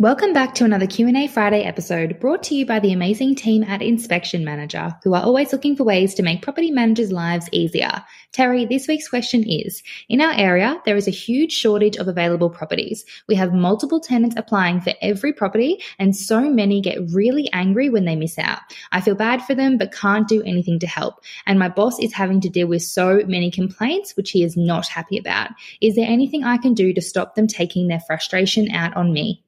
Welcome back to another Q&A Friday episode brought to you by the amazing team at Inspection Manager, who are always looking for ways to make property managers' lives easier. Terry, this week's question is, in our area, there is a huge shortage of available properties. We have multiple tenants applying for every property and so many get really angry when they miss out. I feel bad for them but can't do anything to help. And my boss is having to deal with so many complaints which he is not happy about. Is there anything I can do to stop them taking their frustration out on me?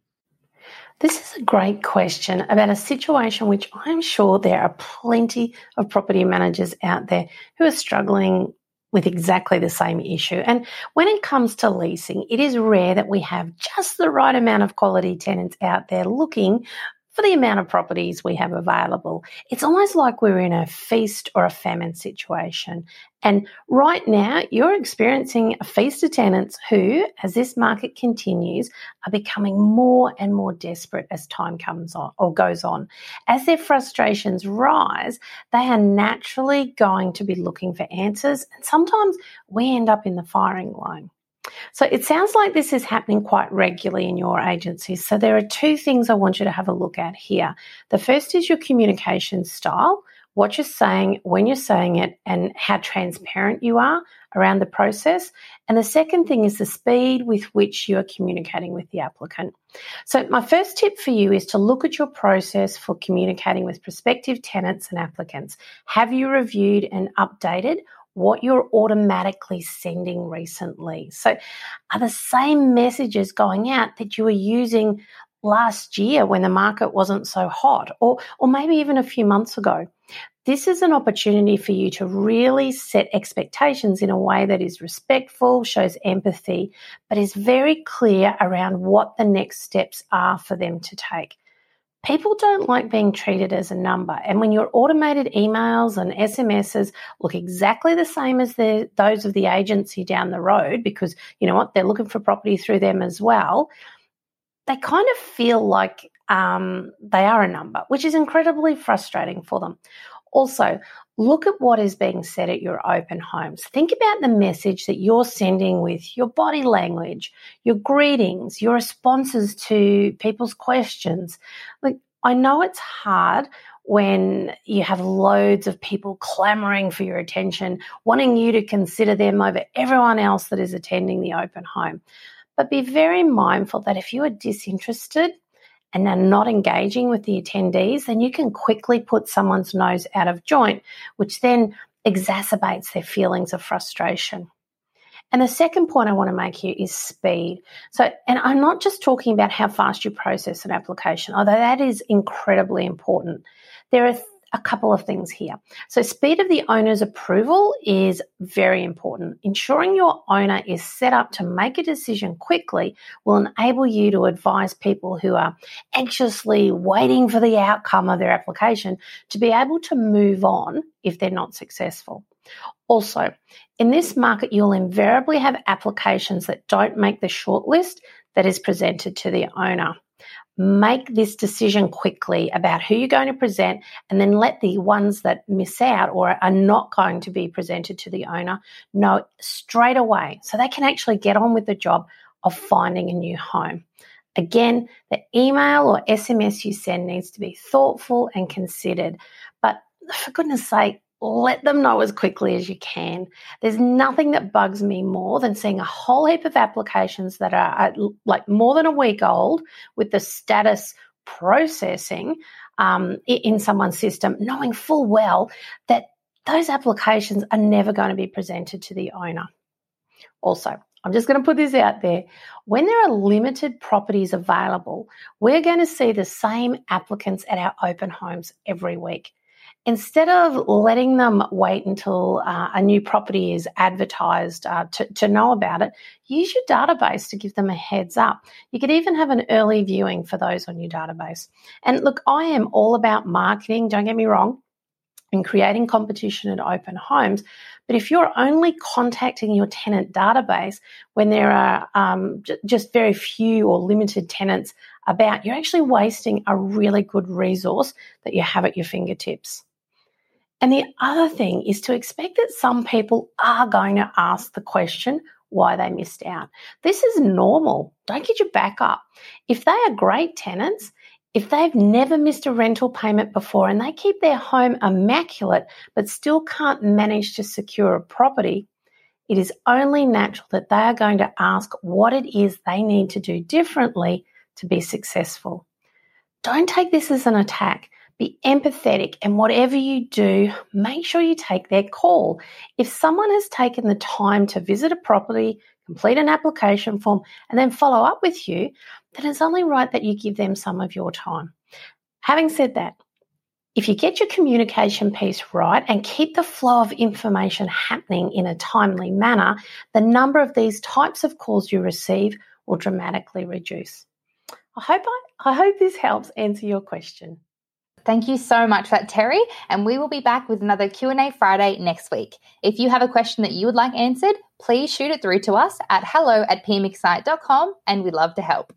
This is a great question about a situation which I'm sure there are plenty of property managers out there who are struggling with exactly the same issue. And when it comes to leasing, it is rare that we have just the right amount of quality tenants out there looking for the amount of properties we have available. It's almost like we're in a feast or a famine situation. And right now, you're experiencing a feast of tenants who, as this market continues, are becoming more and more desperate as time comes on or goes on. As their frustrations rise, they are naturally going to be looking for answers. And sometimes we end up in the firing line. So it sounds like this is happening quite regularly in your agency. So there are two things I want you to have a look at here. The first is your communication style, what you're saying, when you're saying it, and how transparent you are around the process. And the second thing is the speed with which you are communicating with the applicant. So, my first tip for you is to look at your process for communicating with prospective tenants and applicants. Have you reviewed and updated what you're automatically sending recently. So, are the same messages going out that you were using last year when the market wasn't so hot, or, or maybe even a few months ago? This is an opportunity for you to really set expectations in a way that is respectful, shows empathy, but is very clear around what the next steps are for them to take people don't like being treated as a number. And when your automated emails and SMSs look exactly the same as the, those of the agency down the road, because you know what, they're looking for property through them as well, they kind of feel like um, they are a number, which is incredibly frustrating for them. Also, look at what is being said at your open homes. Think about the message that you're sending with your body language, your greetings, your responses to people's questions. Like, I know it's hard when you have loads of people clamoring for your attention, wanting you to consider them over everyone else that is attending the open home. But be very mindful that if you are disinterested, and are not engaging with the attendees, then you can quickly put someone's nose out of joint, which then exacerbates their feelings of frustration. And the second point I want to make here is speed. So, and I'm not just talking about how fast you process an application, although that is incredibly important. There are a couple of things here. So, speed of the owner's approval is very important. Ensuring your owner is set up to make a decision quickly will enable you to advise people who are anxiously waiting for the outcome of their application to be able to move on if they're not successful. Also, in this market, you'll invariably have applications that don't make the shortlist that is presented to the owner make this decision quickly about who you're going to present and then let the ones that miss out or are not going to be presented to the owner know straight away so they can actually get on with the job of finding a new home. Again, the email or SMS you send needs to be thoughtful and considered. But for goodness sake, let them know as quickly as you can. There's nothing that bugs me more than seeing a whole heap of applications that are like more than a week old with the status processing um, in someone's system, knowing full well that those applications are never going to be presented to the owner. Also, I'm just going to put this out there. When there are limited properties available, we're going to see the same applicants at our open homes every week instead of letting them wait until uh, a new property is advertised uh, to, to know about it, use your database to give them a heads up. You could even have an early viewing for those on your database. And look, I am all about marketing, don't get me wrong, and creating competition at open homes. But if you're only contacting your tenant database when there are um, j- just very few or limited tenants about, you're actually wasting a really good resource that you have at your fingertips. And the other thing is to expect that some people are going to ask the question, why they missed out. This is normal. Don't get your back up. If they are great tenants, if they've never missed a rental payment before and they keep their home immaculate but still can't manage to secure a property, it is only natural that they are going to ask what it is they need to do differently to be successful. Don't take this as an attack. Be empathetic, and whatever you do, make sure you take their call. If someone has taken the time to visit a property, complete an application form, and then follow up with you, then it's only right that you give them some of your time. Having said that, if you get your communication piece right and keep the flow of information happening in a timely manner, the number of these types of calls you receive will dramatically reduce. I hope I, I hope this helps answer your question. Thank you so much for that, Terry. And we will be back with another Q&A Friday next week. If you have a question that you would like answered, please shoot it through to us at hello at pmxcite.com and we'd love to help.